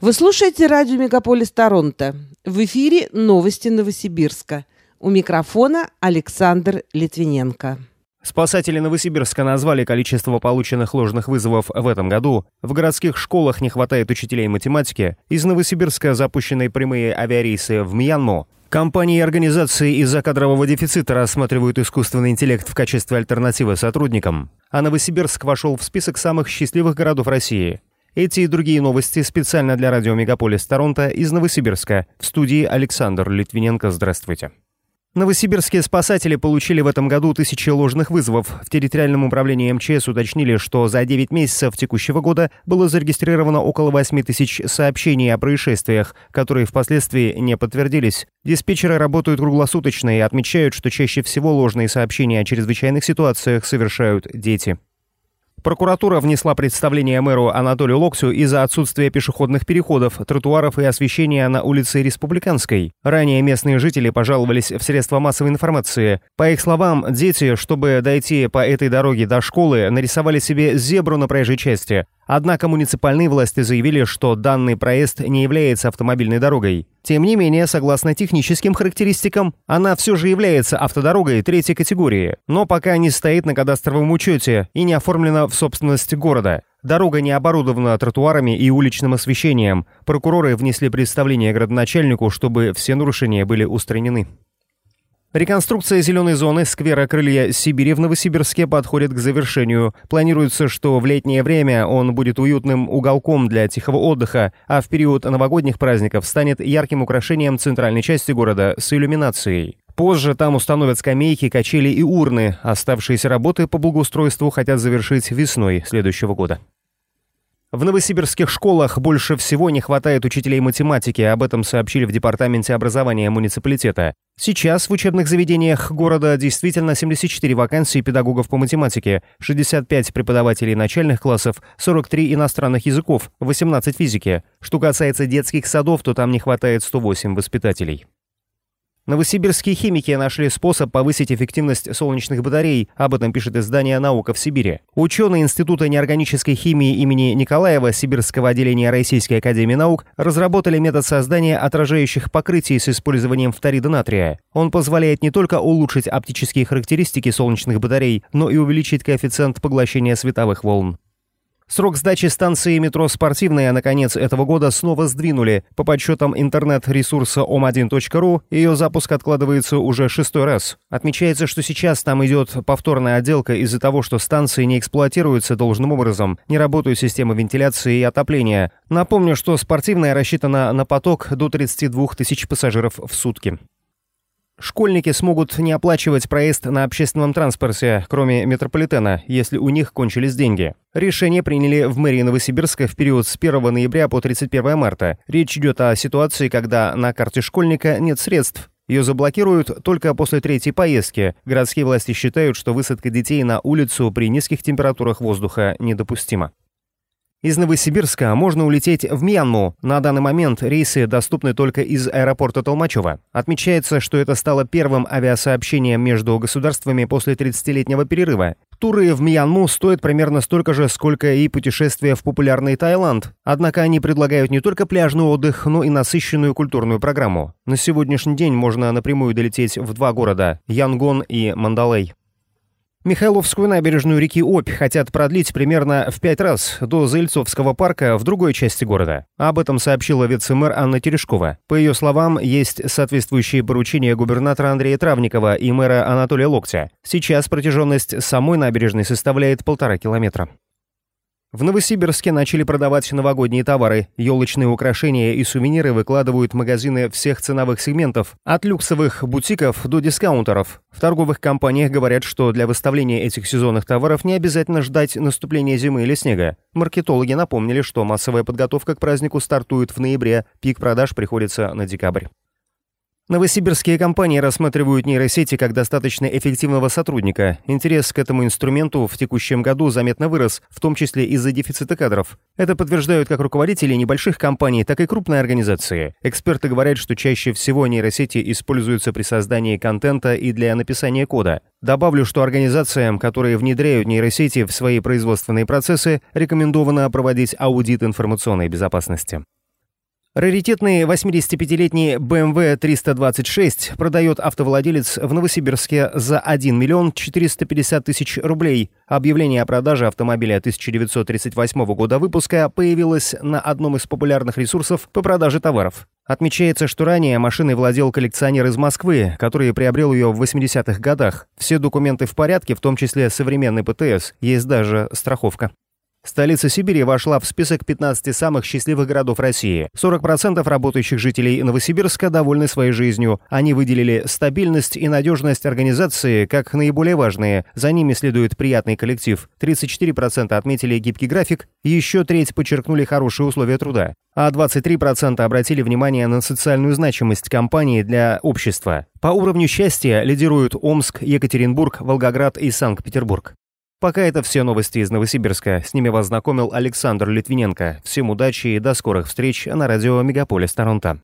Вы слушаете радио «Мегаполис Торонто». В эфире новости Новосибирска. У микрофона Александр Литвиненко. Спасатели Новосибирска назвали количество полученных ложных вызовов в этом году. В городских школах не хватает учителей математики. Из Новосибирска запущены прямые авиарейсы в Мьянму. Компании и организации из-за кадрового дефицита рассматривают искусственный интеллект в качестве альтернативы сотрудникам. А Новосибирск вошел в список самых счастливых городов России. Эти и другие новости специально для радио «Мегаполис Торонто» из Новосибирска. В студии Александр Литвиненко. Здравствуйте. Новосибирские спасатели получили в этом году тысячи ложных вызовов. В территориальном управлении МЧС уточнили, что за 9 месяцев текущего года было зарегистрировано около 8 тысяч сообщений о происшествиях, которые впоследствии не подтвердились. Диспетчеры работают круглосуточно и отмечают, что чаще всего ложные сообщения о чрезвычайных ситуациях совершают дети. Прокуратура внесла представление мэру Анатолию Локтю из-за отсутствия пешеходных переходов, тротуаров и освещения на улице Республиканской. Ранее местные жители пожаловались в средства массовой информации. По их словам, дети, чтобы дойти по этой дороге до школы, нарисовали себе зебру на проезжей части. Однако муниципальные власти заявили, что данный проезд не является автомобильной дорогой. Тем не менее, согласно техническим характеристикам, она все же является автодорогой третьей категории, но пока не стоит на кадастровом учете и не оформлена в собственность города. Дорога не оборудована тротуарами и уличным освещением. Прокуроры внесли представление градоначальнику, чтобы все нарушения были устранены. Реконструкция зеленой зоны сквера Крылья Сибири в Новосибирске подходит к завершению. Планируется, что в летнее время он будет уютным уголком для тихого отдыха, а в период новогодних праздников станет ярким украшением центральной части города с иллюминацией. Позже там установят скамейки, качели и урны. Оставшиеся работы по благоустройству хотят завершить весной следующего года. В новосибирских школах больше всего не хватает учителей математики, об этом сообщили в Департаменте образования муниципалитета. Сейчас в учебных заведениях города действительно 74 вакансии педагогов по математике, 65 преподавателей начальных классов, 43 иностранных языков, 18 физики. Что касается детских садов, то там не хватает 108 воспитателей. Новосибирские химики нашли способ повысить эффективность солнечных батарей, об этом пишет издание «Наука в Сибири». Ученые Института неорганической химии имени Николаева Сибирского отделения Российской академии наук разработали метод создания отражающих покрытий с использованием фторида натрия. Он позволяет не только улучшить оптические характеристики солнечных батарей, но и увеличить коэффициент поглощения световых волн. Срок сдачи станции метро «Спортивная» на конец этого года снова сдвинули. По подсчетам интернет-ресурса om1.ru, ее запуск откладывается уже шестой раз. Отмечается, что сейчас там идет повторная отделка из-за того, что станции не эксплуатируются должным образом, не работают системы вентиляции и отопления. Напомню, что «Спортивная» рассчитана на поток до 32 тысяч пассажиров в сутки. Школьники смогут не оплачивать проезд на общественном транспорте, кроме метрополитена, если у них кончились деньги. Решение приняли в мэрии Новосибирска в период с 1 ноября по 31 марта. Речь идет о ситуации, когда на карте школьника нет средств. Ее заблокируют только после третьей поездки. Городские власти считают, что высадка детей на улицу при низких температурах воздуха недопустима. Из Новосибирска можно улететь в Мьянму. На данный момент рейсы доступны только из аэропорта Толмачева. Отмечается, что это стало первым авиасообщением между государствами после 30-летнего перерыва. Туры в Мьянму стоят примерно столько же, сколько и путешествия в популярный Таиланд. Однако они предлагают не только пляжный отдых, но и насыщенную культурную программу. На сегодняшний день можно напрямую долететь в два города – Янгон и Мандалей. Михайловскую набережную реки Обь хотят продлить примерно в пять раз до Зельцовского парка в другой части города. Об этом сообщила вице-мэр Анна Терешкова. По ее словам, есть соответствующие поручения губернатора Андрея Травникова и мэра Анатолия Локтя. Сейчас протяженность самой набережной составляет полтора километра. В Новосибирске начали продавать новогодние товары. Елочные украшения и сувениры выкладывают магазины всех ценовых сегментов, от люксовых бутиков до дискаунтеров. В торговых компаниях говорят, что для выставления этих сезонных товаров не обязательно ждать наступления зимы или снега. Маркетологи напомнили, что массовая подготовка к празднику стартует в ноябре, пик продаж приходится на декабрь. Новосибирские компании рассматривают нейросети как достаточно эффективного сотрудника. Интерес к этому инструменту в текущем году заметно вырос, в том числе из-за дефицита кадров. Это подтверждают как руководители небольших компаний, так и крупные организации. Эксперты говорят, что чаще всего нейросети используются при создании контента и для написания кода. Добавлю, что организациям, которые внедряют нейросети в свои производственные процессы, рекомендовано проводить аудит информационной безопасности. Раритетный 85-летний BMW 326 продает автовладелец в Новосибирске за 1 миллион 450 тысяч рублей. Объявление о продаже автомобиля 1938 года выпуска появилось на одном из популярных ресурсов по продаже товаров. Отмечается, что ранее машиной владел коллекционер из Москвы, который приобрел ее в 80-х годах. Все документы в порядке, в том числе современный ПТС, есть даже страховка. Столица Сибири вошла в список 15 самых счастливых городов России. 40% работающих жителей Новосибирска довольны своей жизнью. Они выделили стабильность и надежность организации как наиболее важные. За ними следует приятный коллектив. 34% отметили гибкий график, еще треть подчеркнули хорошие условия труда. А 23% обратили внимание на социальную значимость компании для общества. По уровню счастья лидируют Омск, Екатеринбург, Волгоград и Санкт-Петербург. Пока это все новости из Новосибирска. С ними вас знакомил Александр Литвиненко. Всем удачи и до скорых встреч на радио Мегаполис Торонто.